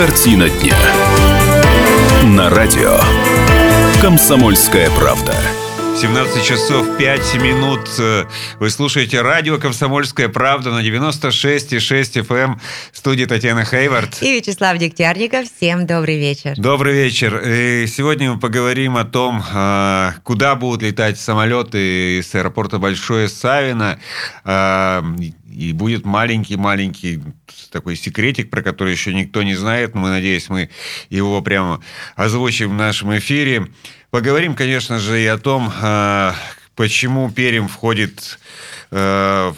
Картина дня. На радио. Комсомольская правда. 17 часов 5 минут. Вы слушаете радио «Комсомольская правда» на 96,6 FM. Эм. В студии Татьяна Хейвард. И Вячеслав Дегтярников. Всем добрый вечер. Добрый вечер. И сегодня мы поговорим о том, а, куда будут летать самолеты из аэропорта Большое Савино. И будет маленький-маленький такой секретик, про который еще никто не знает. Но мы, надеюсь, мы его прямо озвучим в нашем эфире. Поговорим, конечно же, и о том, а, почему Перим входит, а,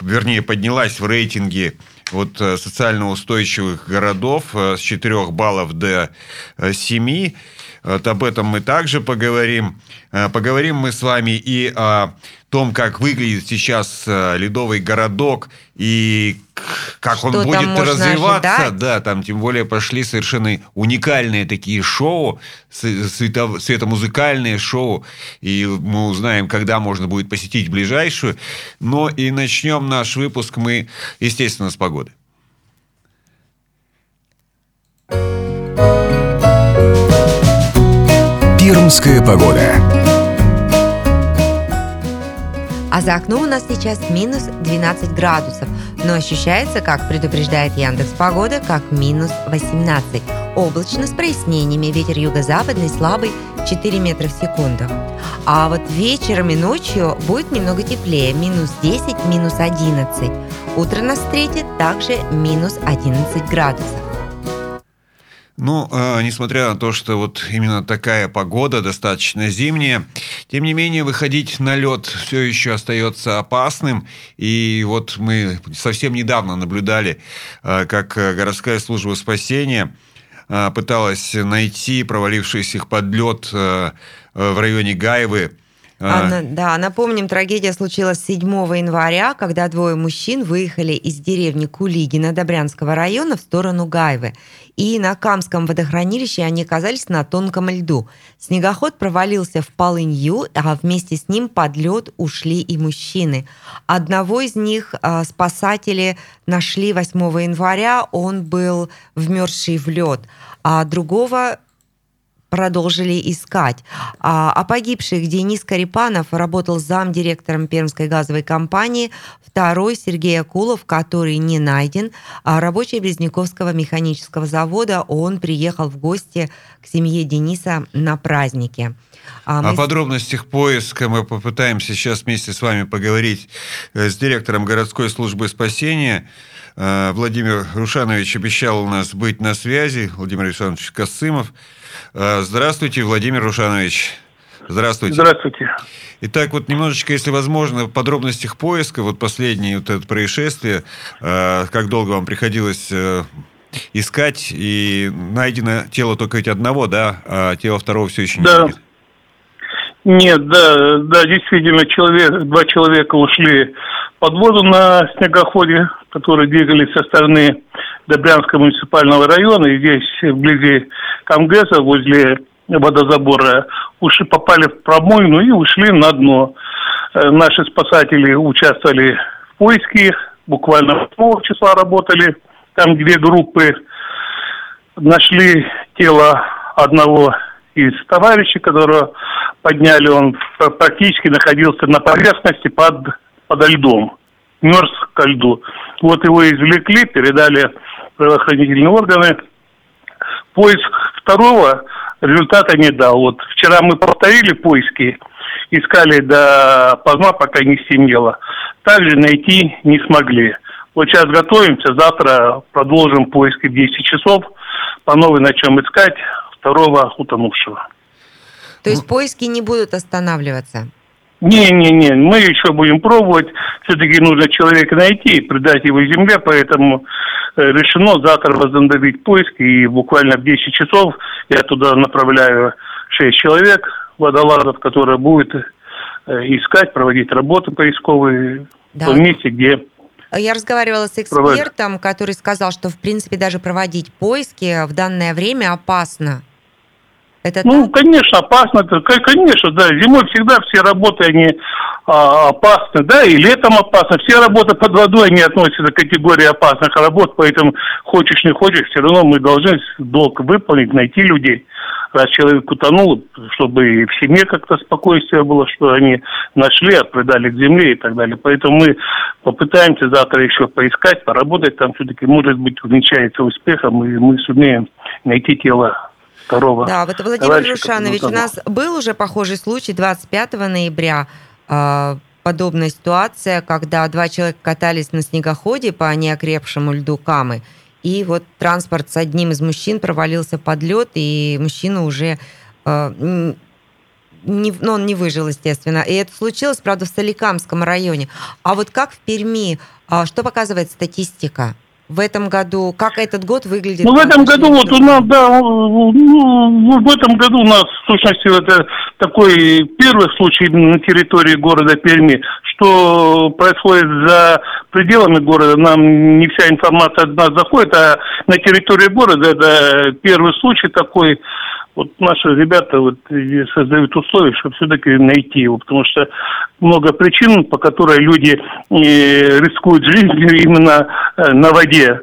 вернее, поднялась в рейтинге вот э, социально устойчивых городов э, с 4 баллов до 7. Э, вот об этом мы также поговорим. Поговорим мы с вами и о том, как выглядит сейчас ледовый городок и как Что он будет развиваться. Ожидать? Да, там тем более пошли совершенно уникальные такие шоу, свето, светомузыкальные шоу, и мы узнаем, когда можно будет посетить ближайшую. Но и начнем наш выпуск мы, естественно, с погоды. Пермская погода. А за окном у нас сейчас минус 12 градусов, но ощущается, как предупреждает Яндекс Погода, как минус 18. Облачно с прояснениями, ветер юго-западный слабый 4 метра в секунду. А вот вечером и ночью будет немного теплее, минус 10, минус 11. Утро нас встретит также минус 11 градусов. Ну, э, несмотря на то, что вот именно такая погода достаточно зимняя, тем не менее выходить на лед все еще остается опасным. И вот мы совсем недавно наблюдали, э, как городская служба спасения э, пыталась найти провалившихся под лед э, в районе Гаевы а. Да, напомним, трагедия случилась 7 января, когда двое мужчин выехали из деревни Кулигина Добрянского района в сторону Гайвы. И на Камском водохранилище они оказались на тонком льду. Снегоход провалился в полынью, а вместе с ним под лед ушли и мужчины. Одного из них а, спасатели нашли 8 января, он был вмерзший в лед, а другого продолжили искать. А, а погибших Денис Карипанов работал замдиректором Пермской газовой компании, второй Сергей Акулов, который не найден, а рабочий Близняковского механического завода, он приехал в гости к семье Дениса на празднике. А мы... О подробностях поиска мы попытаемся сейчас вместе с вами поговорить э, с директором городской службы спасения. Э, Владимир Рушанович обещал у нас быть на связи. Владимир Александрович Косымов. Э, здравствуйте, Владимир Рушанович. Здравствуйте. Здравствуйте. Итак, вот немножечко, если возможно, в подробностях поиска, вот последнее вот это происшествие, э, как долго вам приходилось э, искать, и найдено тело только ведь одного, да, а тело второго все еще не да. видит. Нет, да, да, действительно, человек, два человека ушли под воду на снегоходе, которые двигались со стороны Добрянского муниципального района, и здесь вблизи Камгеса, возле водозабора, ушли, попали в промойну и ушли на дно. Э, наши спасатели участвовали в поиске буквально 8 числа работали, там две группы, нашли тело одного из товарищей, которого подняли, он практически находился на поверхности под, под льдом, мерз ко льду. Вот его извлекли, передали правоохранительные органы. Поиск второго результата не дал. Вот вчера мы повторили поиски, искали до поздна, пока не стемнело. Также найти не смогли. Вот сейчас готовимся, завтра продолжим поиски в 10 часов. По новой начнем искать второго утонувшего. То есть поиски не будут останавливаться? Не-не-не, мы еще будем пробовать. Все-таки нужно человека найти, придать его земле, поэтому э, решено завтра возобновить поиски. И буквально в 10 часов я туда направляю 6 человек, водолазов, которые будут э, искать, проводить работы поисковые да. в том месте, где я разговаривала с экспертом, который сказал, что, в принципе, даже проводить поиски в данное время опасно. Это ну, так? конечно, опасно. Конечно, да. Зимой всегда все работы, они а, опасны, да, и летом опасно. Все работы под водой, они относятся к категории опасных работ, поэтому хочешь не хочешь, все равно мы должны долг выполнить, найти людей. Раз человек утонул, чтобы и в семье как-то спокойствие было, что они нашли, отпредали к земле и так далее. Поэтому мы попытаемся завтра еще поискать, поработать там все-таки, может быть, увенчается успехом, и мы сумеем найти тело второго. Да, вот Владимир Рушанович, у нас был уже похожий случай 25 ноября. А, подобная ситуация, когда два человека катались на снегоходе по неокрепшему льду Камы, и вот транспорт с одним из мужчин провалился под лед, и мужчина уже а, не, ну, он не выжил, естественно. И это случилось, правда, в Соликамском районе. А вот как в Перми, а, что показывает статистика? В этом году? Как этот год выглядит? Ну, в этом году вот у нас, да, ну, в этом году у нас, в сущности, это такой первый случай на территории города Перми, что происходит за пределами города, нам не вся информация от нас заходит, а на территории города это первый случай такой, вот наши ребята вот создают условия, чтобы все-таки найти его, потому что много причин, по которой люди э, рискуют жизнью именно э, на воде.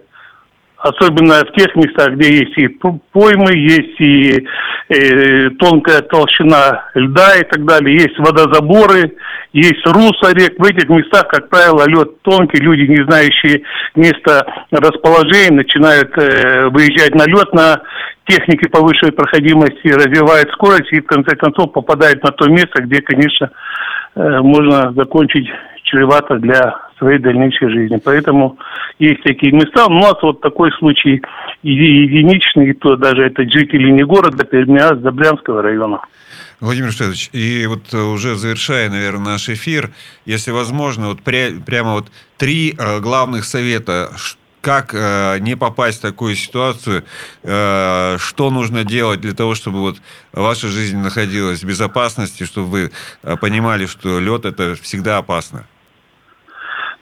Особенно в тех местах, где есть и поймы, есть и э, тонкая толщина льда и так далее, есть водозаборы, есть русло рек. В этих местах, как правило, лед тонкий, люди, не знающие места расположения, начинают э, выезжать на лед на технике повышенной проходимости развивает скорость и в конце концов попадает на то место, где, конечно, э, можно закончить чревато для своей дальнейшей жизни. Поэтому есть такие места. У нас вот такой случай единичный, и то даже это жители не города Перми, а Добрянского района. Владимир Штедович, и вот уже завершая, наверное, наш эфир, если возможно, вот пря- прямо вот три э, главных совета, как э, не попасть в такую ситуацию, э, что нужно делать для того, чтобы вот ваша жизнь находилась в безопасности, чтобы вы э, понимали, что лед это всегда опасно?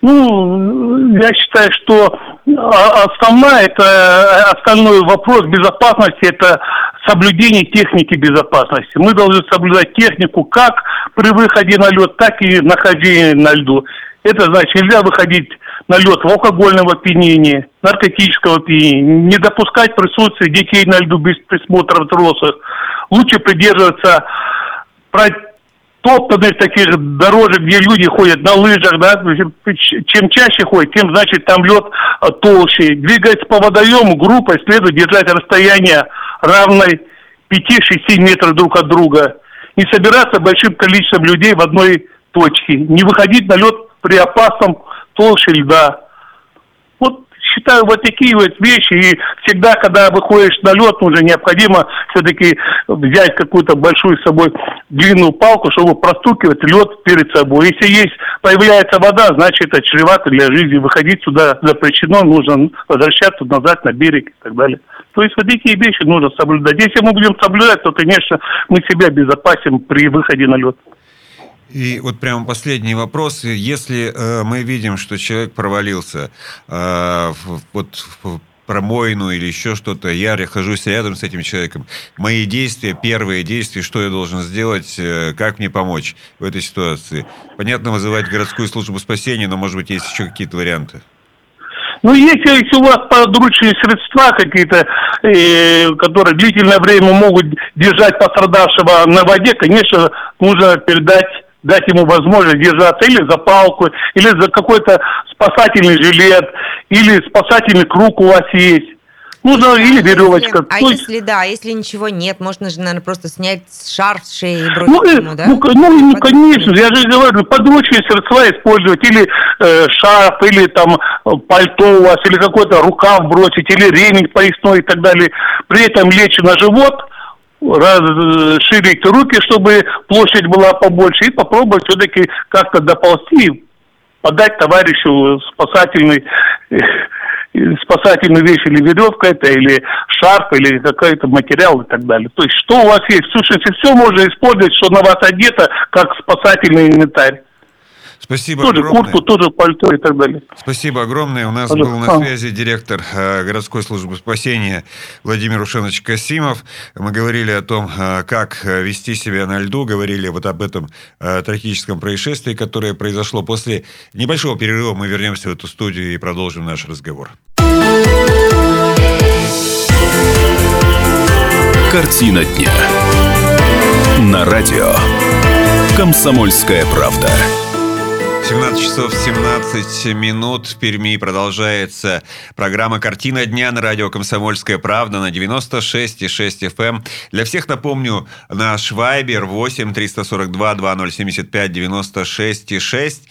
Ну, я считаю, что а, основная, это остальной вопрос безопасности, это соблюдение техники безопасности. Мы должны соблюдать технику как при выходе на лед, так и нахождении на льду. Это значит, нельзя выходить на лед в алкогольном опьянении, наркотического опьянения, не допускать присутствия детей на льду без присмотра взрослых. Лучше придерживаться топтанных таких дорожек, где люди ходят на лыжах, да, чем чаще ходят, тем, значит, там лед а, толще. Двигаясь по водоему, группой следует держать расстояние равной 5-6 метров друг от друга. Не собираться большим количеством людей в одной точке. Не выходить на лед при опасном толще льда. Вот считаю вот такие вот вещи. И всегда, когда выходишь на лед, уже необходимо все-таки взять какую-то большую с собой длинную палку, чтобы простукивать лед перед собой. Если есть, появляется вода, значит это чревато для жизни. Выходить сюда запрещено, нужно возвращаться назад на берег и так далее. То есть вот такие вещи нужно соблюдать. Если мы будем соблюдать, то, конечно, мы себя безопасим при выходе на лед. И вот прямо последний вопрос. Если э, мы видим, что человек провалился э, вот в промойну или еще что-то, я нахожусь рядом с этим человеком. Мои действия, первые действия, что я должен сделать, э, как мне помочь в этой ситуации? Понятно, вызывать городскую службу спасения, но, может быть, есть еще какие-то варианты. Ну, если, если у вас подручные средства какие-то, э, которые длительное время могут держать пострадавшего на воде, конечно, нужно передать дать ему возможность держаться или за палку, или за какой-то спасательный жилет, или спасательный круг у вас есть. Нужно или веревочка. А То если да, если ничего нет, можно же, наверное, просто снять шарф с шеи и бросить ну, э, ему, да? Ну, ну, ну конечно, я же говорю, подручные средства использовать, или э, шарф, или там пальто у вас, или какой-то рукав бросить, или ремень поясной и так далее. При этом лечь на живот – расширить руки, чтобы площадь была побольше, и попробовать все-таки как-то доползти, подать товарищу спасательный э, спасательную вещь или веревка это, или шарф, или какой-то материал и так далее. То есть что у вас есть? В сущности, все можно использовать, что на вас одето, как спасательный инвентарь. Спасибо тоже огромное. куртку, тоже пальто и так далее. Спасибо огромное. У нас Алло. был на связи директор э, городской службы спасения Владимир Ушенович Касимов. Мы говорили о том, э, как э, вести себя на льду, говорили вот об этом трагическом происшествии, которое произошло. После небольшого перерыва мы вернемся в эту студию и продолжим наш разговор. Картина дня. На радио. Комсомольская правда. 17 часов 17 минут в Перми продолжается программа «Картина дня» на радио «Комсомольская правда» на 96,6 FM. эм. Для всех напомню, наш вайбер 8 342 2075 96,6.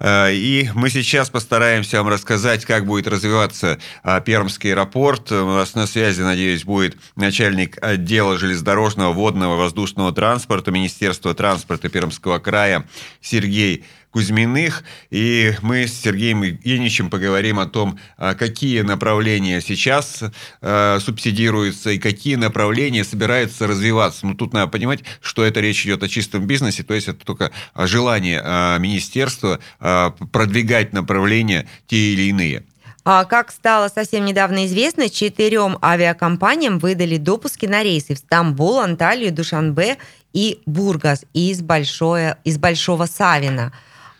Э, И мы сейчас постараемся вам рассказать, как будет развиваться а, Пермский аэропорт. У нас на связи, надеюсь, будет начальник отдела железнодорожного, водного, воздушного транспорта Министерства транспорта Пермского края Сергей Кузьминых. И мы с Сергеем Евгеньевичем поговорим о том, а, какие направления сейчас э, субсидируются и какие направления собираются развиваться. Ну, тут надо понимать, что это речь идет о чистом бизнесе, то есть это только а, желание а, министерства а, продвигать направления те или иные. А как стало совсем недавно известно, четырем авиакомпаниям выдали допуски на рейсы в Стамбул, Анталию, Душанбе и Бургас из, большое, из Большого Савина.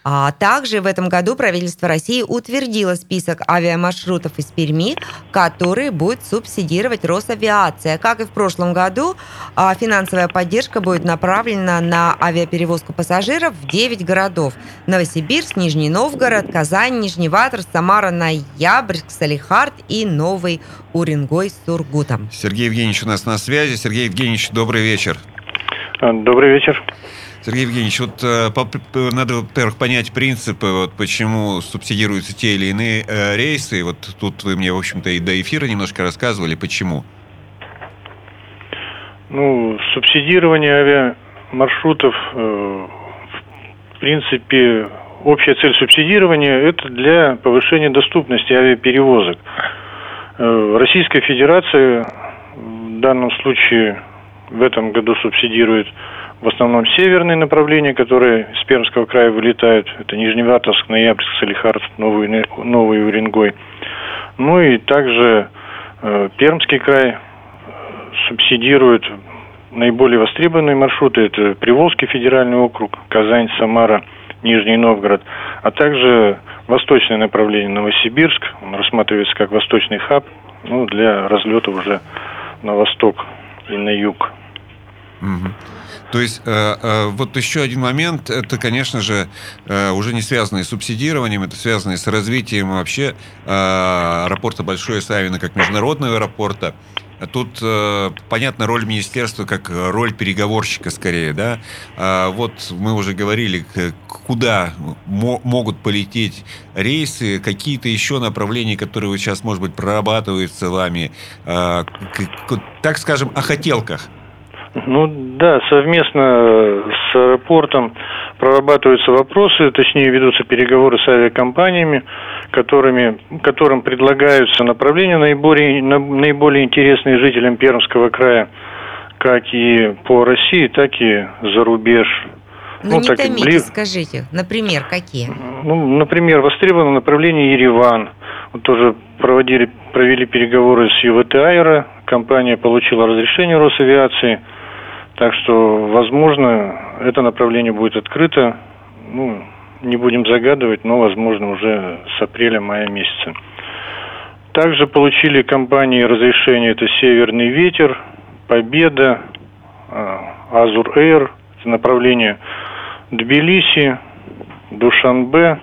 А также в этом году правительство России утвердило список авиамаршрутов из Перми, которые будет субсидировать Росавиация. Как и в прошлом году, а, финансовая поддержка будет направлена на авиаперевозку пассажиров в 9 городов. Новосибирск, Нижний Новгород, Казань, Нижневартовск, Самара, Ноябрьск, Салихард и Новый Уренгой с Сургутом. Сергей Евгеньевич у нас на связи. Сергей Евгеньевич, добрый вечер. Добрый вечер. Сергей Евгеньевич, вот э, надо, во-первых, понять принципы, вот почему субсидируются те или иные э, рейсы. Вот тут вы мне, в общем-то, и до эфира немножко рассказывали, почему. Ну, субсидирование авиамаршрутов, э, в принципе, общая цель субсидирования – это для повышения доступности авиаперевозок. Э, Российская Федерация в данном случае в этом году субсидирует в основном северные направления, которые с Пермского края вылетают. Это Нижневартовск, Ноябрьск, Салихард, Новый, Новый Уренгой. Ну и также э, Пермский край э, субсидирует наиболее востребованные маршруты. Это Приволжский федеральный округ, Казань, Самара, Нижний Новгород, а также восточное направление Новосибирск. Он рассматривается как восточный хаб ну, для разлета уже на восток и на юг. Мгм. То есть, э, э, вот еще один момент, это, конечно же, э, уже не связанный с субсидированием, это связанный с развитием вообще аэропорта Большое Савино как международного аэропорта. Тут, э, понятна роль министерства как роль переговорщика скорее, да. А вот мы уже говорили, куда мо- могут полететь рейсы, какие-то еще направления, которые вот сейчас, может быть, прорабатываются вами, э, так скажем, о хотелках. Ну да, совместно с аэропортом прорабатываются вопросы, точнее ведутся переговоры с авиакомпаниями, которыми, которым предлагаются направления наиболее, на- наиболее интересные жителям Пермского края, как и по России, так и за рубеж. Ну, не так томите, близ- скажите, например, какие? Ну, например, востребовано направление Ереван. Вот тоже проводили, провели переговоры с ЮВТ Аэро. Компания получила разрешение Росавиации. Так что, возможно, это направление будет открыто. Ну, не будем загадывать, но, возможно, уже с апреля-мая месяца. Также получили компании разрешение. Это «Северный ветер», «Победа», а, «Азур Эйр». Это направление Тбилиси, Душанбе,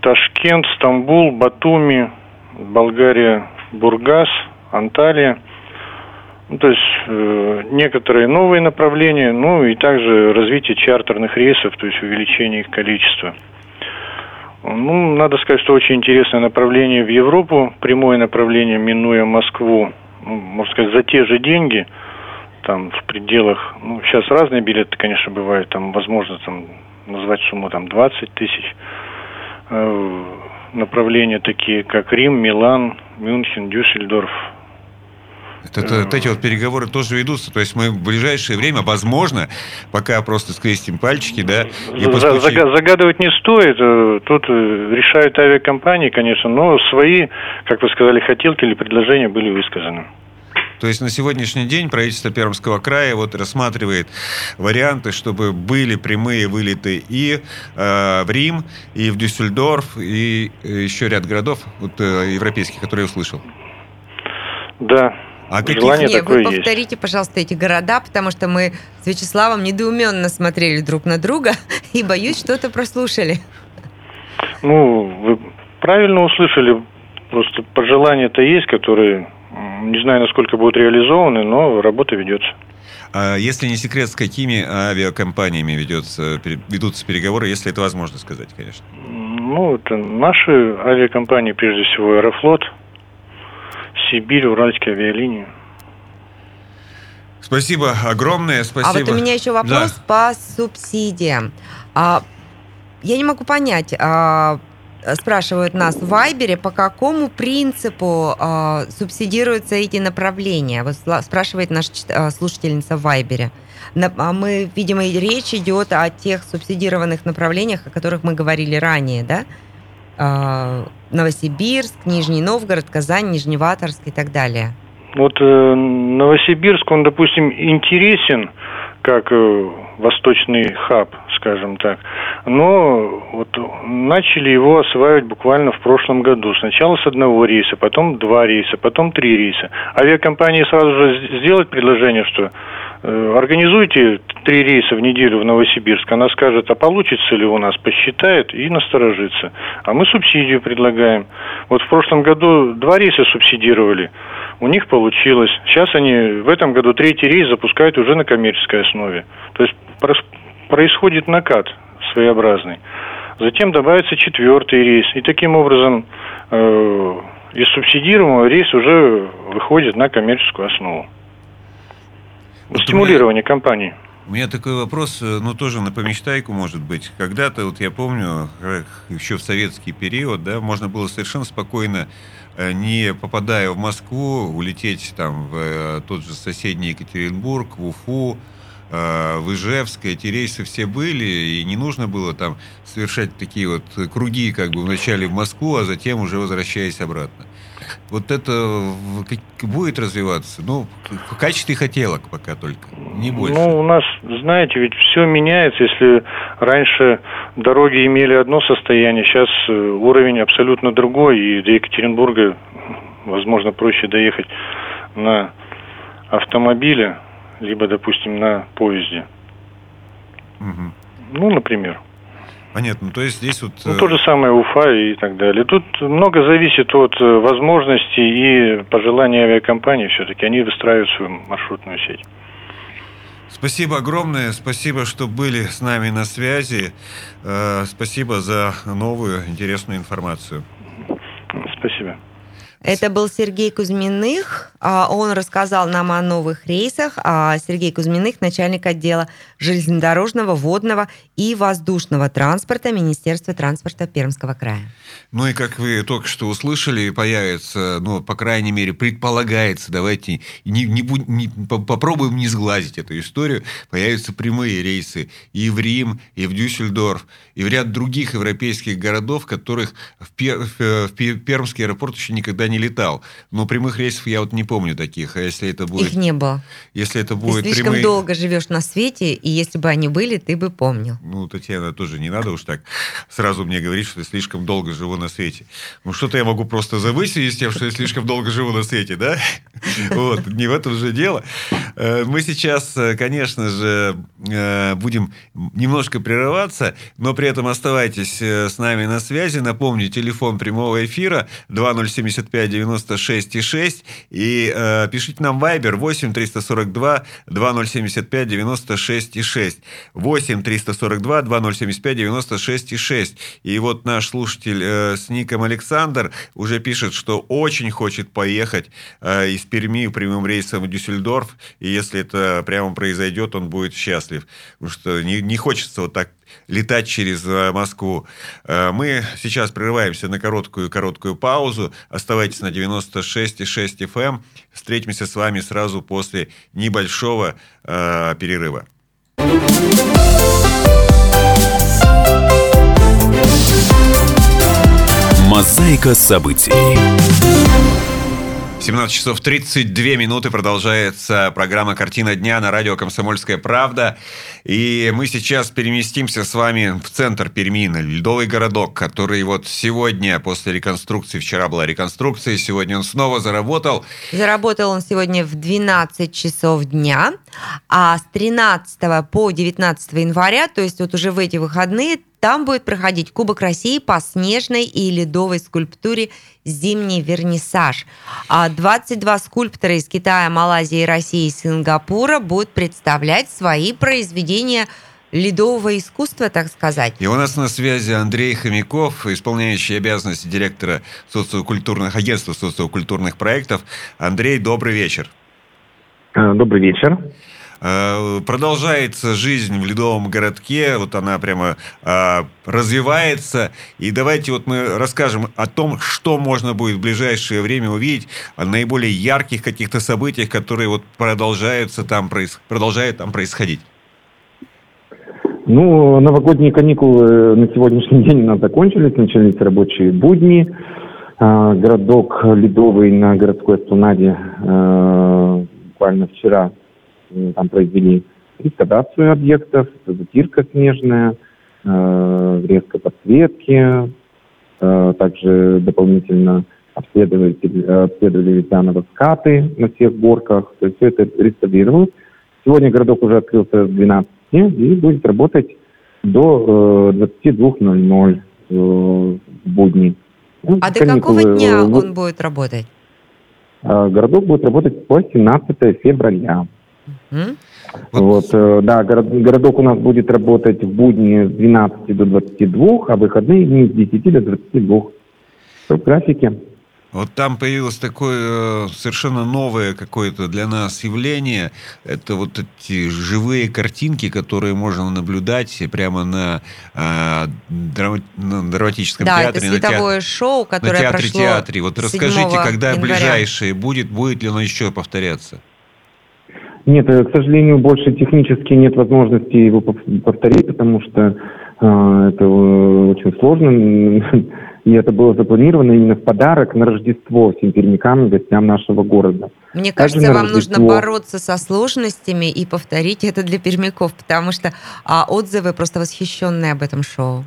Ташкент, Стамбул, Батуми, Болгария, Бургас, Анталия. Ну, то есть э, некоторые новые направления, ну и также развитие чартерных рейсов, то есть увеличение их количества. Ну, надо сказать, что очень интересное направление в Европу, прямое направление, минуя Москву, ну, можно сказать, за те же деньги, там в пределах, ну, сейчас разные билеты, конечно, бывают, там, возможно, там, назвать сумму там 20 тысяч. Э, направления такие, как Рим, Милан, Мюнхен, Дюссельдорф. Это, это, вот эти вот переговоры тоже ведутся. То есть мы в ближайшее время, возможно, пока просто скрестим пальчики, да, и зага- Загадывать не стоит. Э, Тут э, решают авиакомпании, конечно, но свои, как вы сказали, хотелки или предложения были высказаны. То есть на сегодняшний день правительство Пермского края вот рассматривает варианты, чтобы были прямые вылеты и э, в Рим, и в Дюссельдорф, и э, еще ряд городов вот, э, европейских, которые я услышал. Да. А каких- Желание Не, такое вы есть. повторите, пожалуйста, эти города, потому что мы с Вячеславом недоуменно смотрели друг на друга и, боюсь, что-то прослушали. Ну, вы правильно услышали. Просто пожелания-то есть, которые, не знаю, насколько будут реализованы, но работа ведется. А если не секрет, с какими авиакомпаниями ведется, ведутся переговоры, если это возможно сказать, конечно. Ну, это наши авиакомпании, прежде всего, Аэрофлот, Сибирь, Уральские авиалинии. Спасибо огромное, спасибо. А вот у меня еще вопрос по субсидиям. А, я не могу понять, а, спрашивают нас в Вайбере, по какому принципу а, субсидируются эти направления? Вот спрашивает наша а, слушательница в Вайбере. На- а мы, видимо, речь идет о тех субсидированных направлениях, о которых мы говорили ранее, да? А, Новосибирск, Нижний Новгород, Казань, Нижневартовск и так далее. Вот э, Новосибирск, он, допустим, интересен как э, восточный хаб, скажем так. Но вот начали его осваивать буквально в прошлом году. Сначала с одного рейса, потом два рейса, потом три рейса. Авиакомпании сразу же сделать предложение, что организуйте три рейса в неделю в Новосибирск. Она скажет, а получится ли у нас, посчитает и насторожится. А мы субсидию предлагаем. Вот в прошлом году два рейса субсидировали. У них получилось. Сейчас они в этом году третий рейс запускают уже на коммерческой основе. То есть происходит накат своеобразный. Затем добавится четвертый рейс. И таким образом э, из субсидируемого рейс уже выходит на коммерческую основу. У меня- Стимулирование компаний. У меня такой вопрос, э, ну, тоже на помечтайку, может быть. Когда-то, вот я помню, еще в советский период, да, можно было совершенно спокойно, э, не попадая в Москву, улететь там в э, тот же соседний Екатеринбург, в Уфу, в Ижевск. Эти рейсы все были, и не нужно было там совершать такие вот круги, как бы вначале в Москву, а затем уже возвращаясь обратно. Вот это будет развиваться, ну, в качестве хотелок пока только, не больше. Ну, у нас, знаете, ведь все меняется. Если раньше дороги имели одно состояние, сейчас э, уровень абсолютно другой. И до Екатеринбурга, возможно, проще доехать на автомобиле, либо, допустим, на поезде. Мгм. Ну, например. Понятно. То есть здесь вот... Ну, э, то же самое Уфа и так далее. Тут много зависит от э, возможностей и пожеланий авиакомпаний все-таки. Они выстраивают свою маршрутную сеть. Спасибо огромное. Спасибо, что были с нами на связи. Э, Спасибо за новую интересную информацию. Спасибо. Это был Сергей Кузьминых. А, Он рассказал нам о новых рейсах. А Сергей Кузьминых, начальник отдела железнодорожного, водного и воздушного транспорта Министерства транспорта Пермского края. Ну и как вы только что услышали, появится, ну, по крайней мере, предполагается, давайте не, не не- по- попробуем не сглазить эту историю, появятся прямые рейсы и в Рим, и в Дюссельдорф, и в ряд других европейских городов, которых в, Пер- в, э, в Пе- Пермский аэропорт еще никогда не летал. Но прямых рейсов я вот не помню таких. А если это будет... Их не было. Если это Ты будет слишком прямые... долго живешь на свете, и если бы они были, ты бы помнил. Ну, Татьяна, тоже не надо уж так сразу мне говорить, что я слишком долго живу на свете. Ну, что-то я могу просто связи с тем, что я слишком долго живу на свете, да? Вот, не в этом же дело. Э, Мы сейчас, э, конечно же, э, будем немножко прерываться, но при этом оставайтесь с нами на связи. Напомню, телефон прямого эфира 2075 96 6 и э, пишите нам Viber 8 342 2075 96 6 8 342 2075 96 6 и вот наш слушатель э, с ником Александр уже пишет, что очень хочет поехать э, из Перми прямым рейсом в Дюссельдорф, и если это прямо произойдет, он будет счастлив. Потому что не, не хочется вот так летать через э, Москву. Э, мы сейчас прерываемся на короткую-короткую паузу. Оставайтесь на 96,6 FM. Эм. Встретимся с вами сразу после небольшого э, перерыва. Мозаика событий. 17 часов 32 минуты продолжается программа «Картина дня» на радио «Комсомольская правда». И мы сейчас переместимся с вами в центр Перми, на Ледовый городок, который вот сегодня, после реконструкции, вчера была реконструкция, сегодня он снова заработал. Заработал он сегодня в 12 часов дня, а с 13 по 19 января, то есть вот уже в эти выходные, там будет проходить Кубок России по снежной и ледовой скульптуре «Зимний вернисаж». А 22 скульптора из Китая, Малайзии, России и Сингапура будут представлять свои произведения ледового искусства, так сказать. И у нас на связи Андрей Хомяков, исполняющий обязанности директора социокультурных агентства социокультурных проектов. Андрей, добрый вечер. Добрый вечер. Э, продолжается жизнь в ледовом городке, вот она прямо э, развивается. И давайте вот мы расскажем о том, что можно будет в ближайшее время увидеть, о наиболее ярких каких-то событиях, которые вот продолжаются там, продолжают там происходить. Ну, новогодние каникулы на сегодняшний день у закончились, начались рабочие будни. Э, городок Ледовый на городской эспланаде буквально вчера там произвели реставрацию объектов, затирка снежная, э, резко подсветки, э, также дополнительно обследовали, обследовали ветряного скаты на всех горках, то есть все это реставрировалось. Сегодня городок уже открылся в 12 и будет работать до э, 22.00 э, в будни. Ну, а до какого дня он будет работать? Городок будет работать по 17 февраля. Mm? Вот, э, да, город, городок у нас будет работать в будни с 12 до 22, а выходные дни с 10 до 22. В графике. Вот там появилось такое э, совершенно новое какое-то для нас явление. Это вот эти живые картинки, которые можно наблюдать прямо на, э, драма, на драматическом да, театре. это световое на театре, шоу, которое на театре театре. Вот расскажите, когда января. ближайшее будет, будет ли оно еще повторяться? Нет, э, к сожалению, больше технически нет возможности его повторить, потому что э, это э, очень сложно. И это было запланировано именно в подарок на Рождество и гостям нашего города. Мне Также кажется, вам Рождество... нужно бороться со сложностями и повторить это для пермяков, потому что а, отзывы просто восхищенные об этом шоу.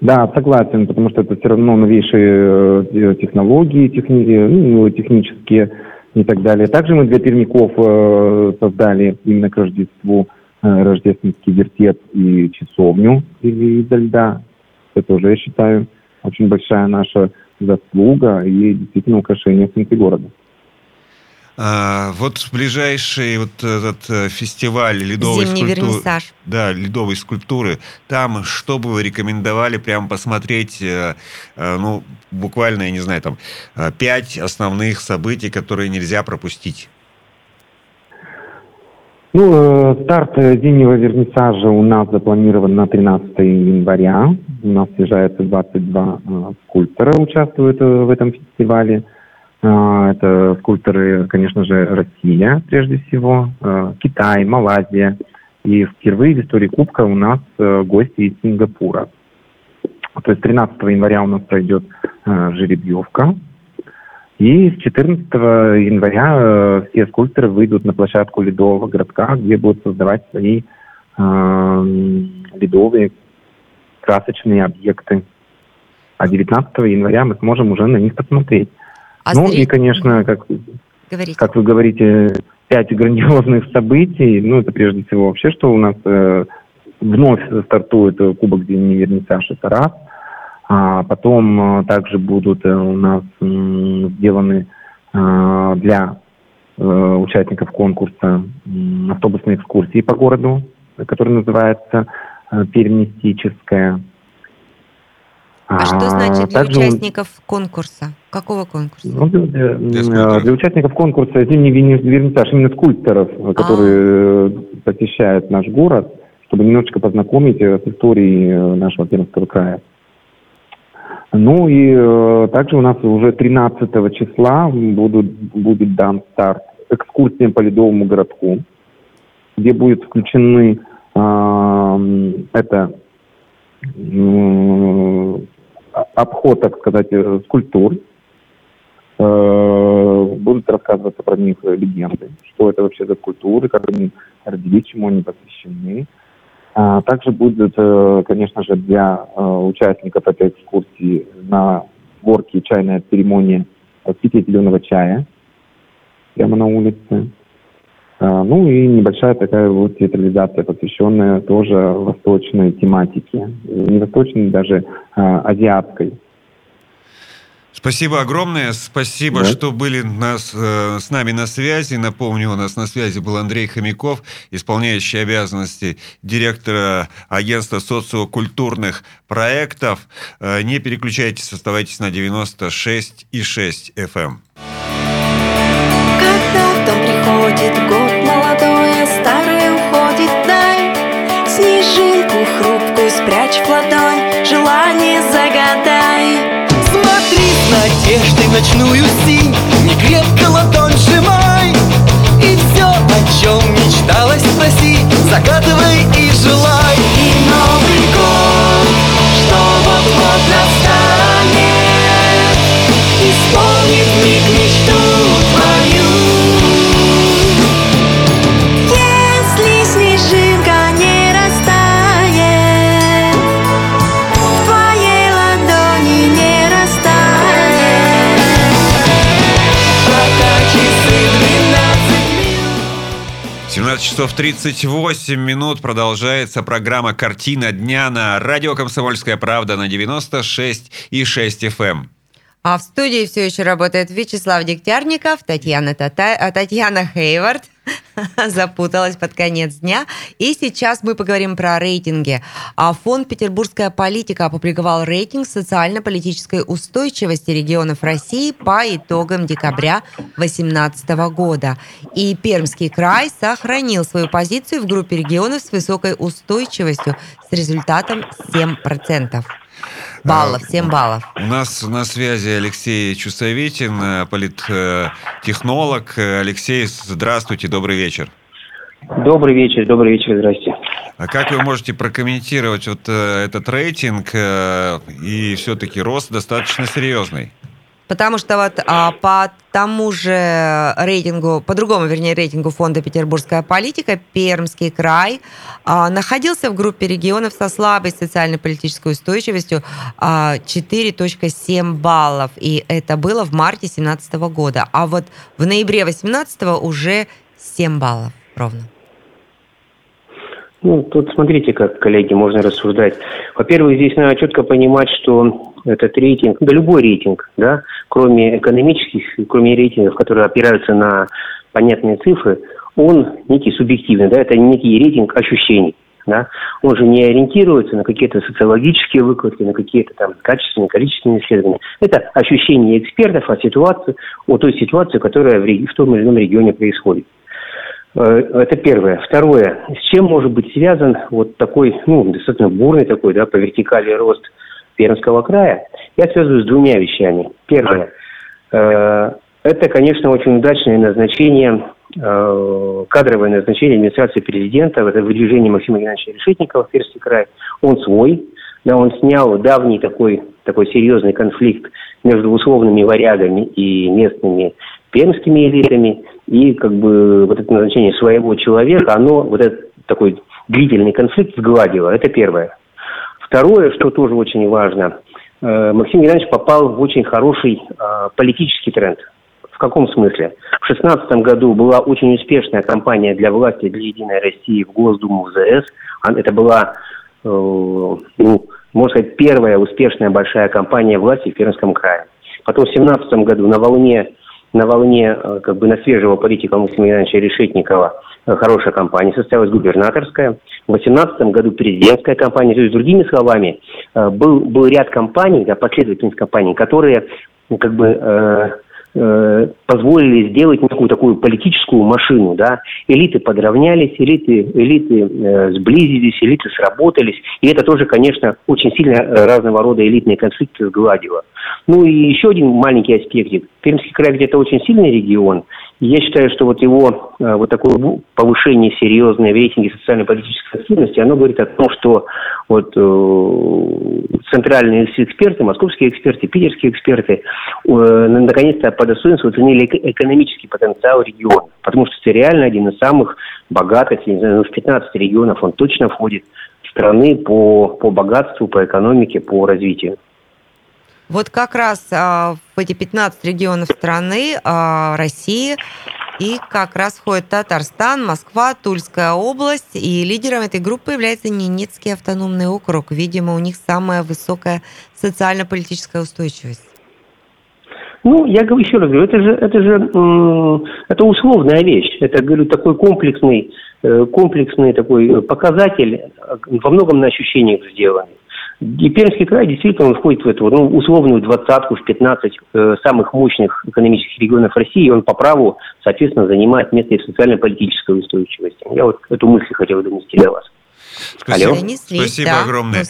Да, согласен, потому что это все равно новейшие э, технологии, техни... ну, технические и так далее. Также мы для пермяков э, создали именно к Рождеству э, рождественский вертеп и часовню из-за льда. Это уже, я считаю, очень большая наша заслуга и действительно украшение города. А, вот ближайший вот этот э, фестиваль ледовой Зимний скульптуры, вернисаж. да, ледовой скульптуры, там что бы вы рекомендовали прямо посмотреть, э, э, ну буквально я не знаю там пять основных событий, которые нельзя пропустить. Ну, старт зимнего вернисажа у нас запланирован на 13 января. У нас съезжается 22 скульптора, участвуют в этом фестивале. А, это скульпторы, конечно же, Россия, прежде всего, а, Китай, Малайзия. И впервые в истории Кубка у нас э, гости из Сингапура. То есть 13 января у нас пройдет э, жеребьевка. И с 14 января э, все скульпторы выйдут на площадку ледового городка, где будут создавать свои ледовые красочные объекты. А 19 января мы сможем уже на них посмотреть. А ну зритель... и, конечно, как, как вы говорите, пять грандиозных событий. Ну, это прежде всего вообще, что у нас э, вновь стартует Кубок Зимний Вернисаж, это раз. А потом э, также будут э, у нас э, сделаны э, для э, участников конкурса э, автобусные экскурсии по городу, который называется э, «Пермистическая». А, а что значит для Также участников конкурса? Какого конкурса? Ну, для, для, для участников конкурса «Зимний вернисаж» именно скульпторов, которые а. посещают наш город. чтобы немножечко познакомить с историей нашего Пермского края. Ну и э, также у нас уже 13 числа будут, будет дан старт экскурсиям по Ледовому городку, где будут включены э, это э, обход, так сказать, скульптур. Э, будут рассказываться про них легенды, что это вообще за скульптуры, как они родились, чему они посвящены. А, также будет, э, конечно же, для э, участников этой экскурсии на горке чайная церемония распития зеленого чая прямо на улице. А, ну и небольшая такая вот театрализация, посвященная тоже восточной тематике. Не восточной, даже а, азиатской. Спасибо огромное. Спасибо, да. что были нас, э, с нами на связи. Напомню, у нас на связи был Андрей Хомяков, исполняющий обязанности директора агентства социокультурных проектов. Э, не переключайтесь, оставайтесь на 96 и 6 FM. Когда в дом приходит год молодое, старое уходит дай. Снежинку хрупкую спрячь в ладонь, желание загадай. Надеждой ночную синь Не крепко ладонь сжимай. И все, о чем мечталось, спроси Загадывай часов 38 минут продолжается программа «Картина дня» на радио «Комсомольская правда» на 96 и 6 FM. А в студии все еще работает Вячеслав Дегтярников, Татьяна, Тата... Татьяна Хейвард – запуталась под конец дня. И сейчас мы поговорим про рейтинги. А фонд «Петербургская политика» опубликовал рейтинг социально-политической устойчивости регионов России по итогам декабря 2018 года. И Пермский край сохранил свою позицию в группе регионов с высокой устойчивостью с результатом 7% баллов, 7 баллов. У нас на связи Алексей Чусовитин, э, политтехнолог. Алексей, здравствуйте, добрый вечер. Добрый вечер, добрый вечер, здрасте. А как вы можете прокомментировать вот э, этот рейтинг э, и все-таки рост достаточно серьезный? Потому что вот а, по тому же рейтингу, по другому, вернее, рейтингу фонда «Петербургская политика» Пермский край а, находился в группе регионов со слабой социально-политической устойчивостью а, 4.7 баллов. И это было в марте 2017 года. А вот в ноябре 2018 уже 7 баллов ровно. Ну, тут смотрите, как, коллеги, можно рассуждать. Во-первых, здесь надо четко понимать, что этот рейтинг, да любой рейтинг, да, кроме экономических, кроме рейтингов, которые опираются на понятные цифры, он некий субъективный, да, это некий рейтинг ощущений. Да? Он же не ориентируется на какие-то социологические выкладки, на какие-то там качественные, количественные исследования. Это ощущение экспертов о ситуации, о той ситуации, которая в, в том или ином регионе происходит. Э, это первое. Второе. С чем может быть связан вот такой, ну, достаточно бурный такой, да, по вертикали рост Пермского края? Я связываю с двумя вещами. Первое. Э, это, конечно, очень удачное назначение, э, кадровое назначение администрации президента, это выдвижение Максима Геннадьевича Решетникова в Пермский край. Он свой, да, он снял давний такой, такой серьезный конфликт между условными варягами и местными пермскими элитами – и как бы вот это назначение своего человека, оно вот этот такой длительный конфликт сгладило. Это первое. Второе, что тоже очень важно, э, Максим Геннадьевич попал в очень хороший э, политический тренд. В каком смысле? В 2016 году была очень успешная кампания для власти, для Единой России в Госдуму, в ЗС. Это была, э, ну, можно сказать, первая успешная большая кампания власти в Пермском крае. Потом в 2017 году на волне на волне как бы на свежего политика Максима Ивановича Решетникова хорошая кампания состоялась губернаторская. В 2018 году президентская кампания. То есть, другими словами, э, был, был ряд кампаний, да, последовательность кампаний, которые ну, как бы э, э, позволили сделать некую такую политическую машину, да. Элиты подравнялись, элиты, элиты э, сблизились, элиты сработались, и это тоже, конечно, очень сильно э, разного рода элитные конфликты сгладило. Ну и еще один маленький аспектик. Пермский край где-то очень сильный регион, я считаю, что вот его э, вот такое повышение серьезное в рейтинге социально-политической активности, оно говорит о том, что вот э, центральные эксперты, московские эксперты, питерские эксперты э, наконец-то по достоинству оценили экономический потенциал региона. Потому что это реально один из самых богатых, не знаю, в 15 регионов он точно входит страны по, по богатству, по экономике, по развитию. Вот как раз а, в эти 15 регионов страны а, России и как раз входит Татарстан, Москва, Тульская область. И лидером этой группы является Ненецкий автономный округ. Видимо, у них самая высокая социально-политическая устойчивость. Ну, я говорю еще раз говорю, это же, это же это условная вещь. Это, говорю, такой комплексный, э, комплексный такой показатель, э, во многом на ощущениях сделанный. И Пермский край действительно входит в эту ну, условную двадцатку, в 15 э, самых мощных экономических регионов России, и он по праву, соответственно, занимает место и в социально-политической устойчивости. Я вот эту мысль хотел донести до вас. Спасибо, Алло. Спасибо да, огромное.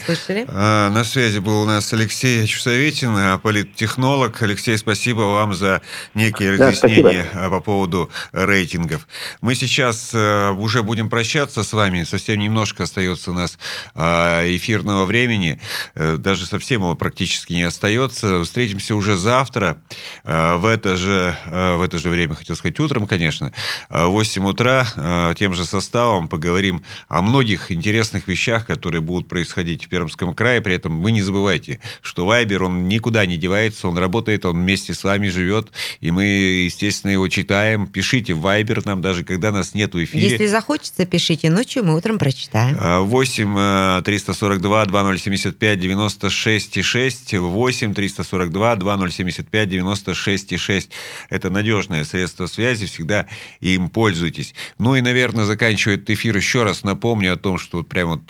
А, на связи был у нас Алексей Чусоветин, а, политтехнолог. Алексей, спасибо вам за некие разъяснения да, по поводу рейтингов. Мы сейчас а, уже будем прощаться с вами. Совсем немножко остается у нас эфирного времени. Э, даже совсем его практически не остается. Встретимся уже завтра в это же, в это же время, хотел сказать, утром, конечно, в 8 утра тем же составом поговорим о многих интересных интересных вещах, которые будут происходить в Пермском крае. При этом вы не забывайте, что Вайбер, он никуда не девается, он работает, он вместе с вами живет, и мы, естественно, его читаем. Пишите в Вайбер нам, даже когда нас нет в эфире. Если захочется, пишите ночью, мы утром прочитаем. 8 342 2075 96 6 8 342 2075 96 6 Это надежное средство связи, всегда им пользуйтесь. Ну и, наверное, заканчивая этот эфир, еще раз напомню о том, что прямо,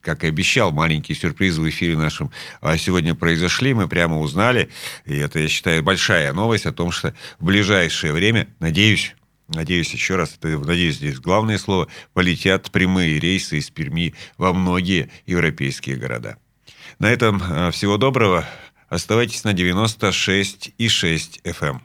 как и обещал, маленькие сюрпризы в эфире нашем а, сегодня произошли. Мы прямо узнали, и это, я считаю, большая новость о том, что в ближайшее время, надеюсь, Надеюсь, еще раз, это, надеюсь, здесь главное слово, полетят прямые рейсы из Перми во многие европейские города. На этом а, всего доброго. Оставайтесь на 96,6 FM.